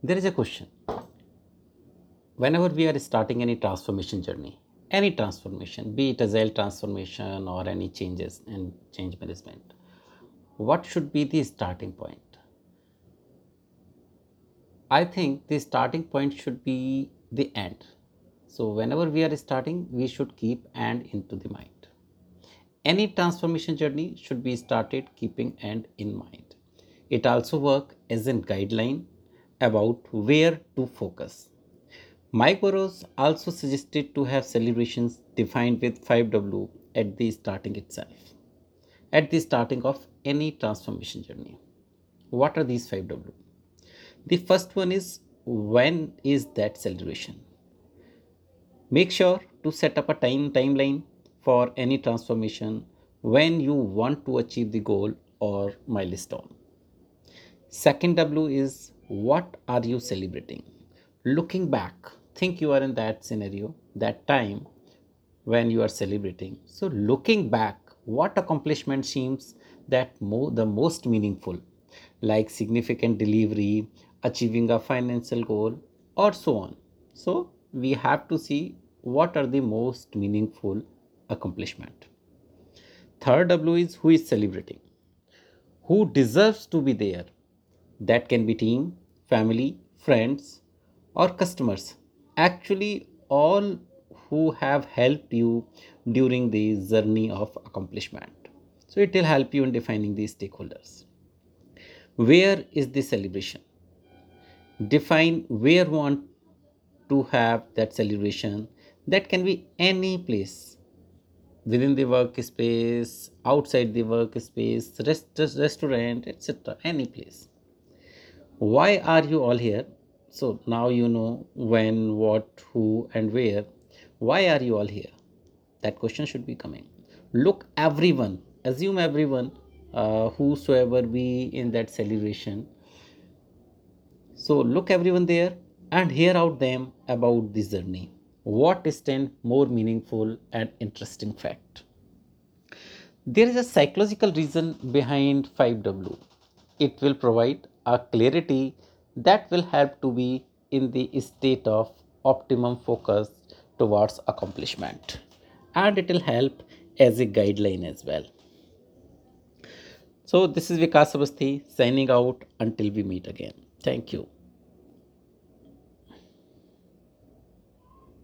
There is a question. Whenever we are starting any transformation journey, any transformation, be it agile transformation or any changes in change management, what should be the starting point? I think the starting point should be the end. So, whenever we are starting, we should keep end into the mind. Any transformation journey should be started keeping end in mind. It also work as a guideline about where to focus. Mike Burrows also suggested to have celebrations defined with 5W at the starting itself, at the starting of any transformation journey. What are these 5W? The first one is when is that celebration? Make sure to set up a time timeline for any transformation when you want to achieve the goal or milestone. Second W is what are you celebrating? Looking back, think you are in that scenario, that time when you are celebrating. So, looking back, what accomplishment seems that the most meaningful, like significant delivery, achieving a financial goal, or so on. So, we have to see what are the most meaningful accomplishment. Third W is who is celebrating, who deserves to be there that can be team, family, friends, or customers. Actually, all who have helped you during the journey of accomplishment. So, it will help you in defining these stakeholders. Where is the celebration? Define where you want to have that celebration. That can be any place within the workspace, outside the workspace, rest, restaurant, etc. Any place why are you all here? So now you know when what who and where. Why are you all here? That question should be coming. Look everyone assume everyone uh, whosoever be in that celebration. So look everyone there and hear out them about this journey. What is 10 more meaningful and interesting fact? There is a psychological reason behind 5w it will provide a clarity that will help to be in the state of optimum focus towards accomplishment. And it will help as a guideline as well. So this is vikas Avasthi signing out. Until we meet again. Thank you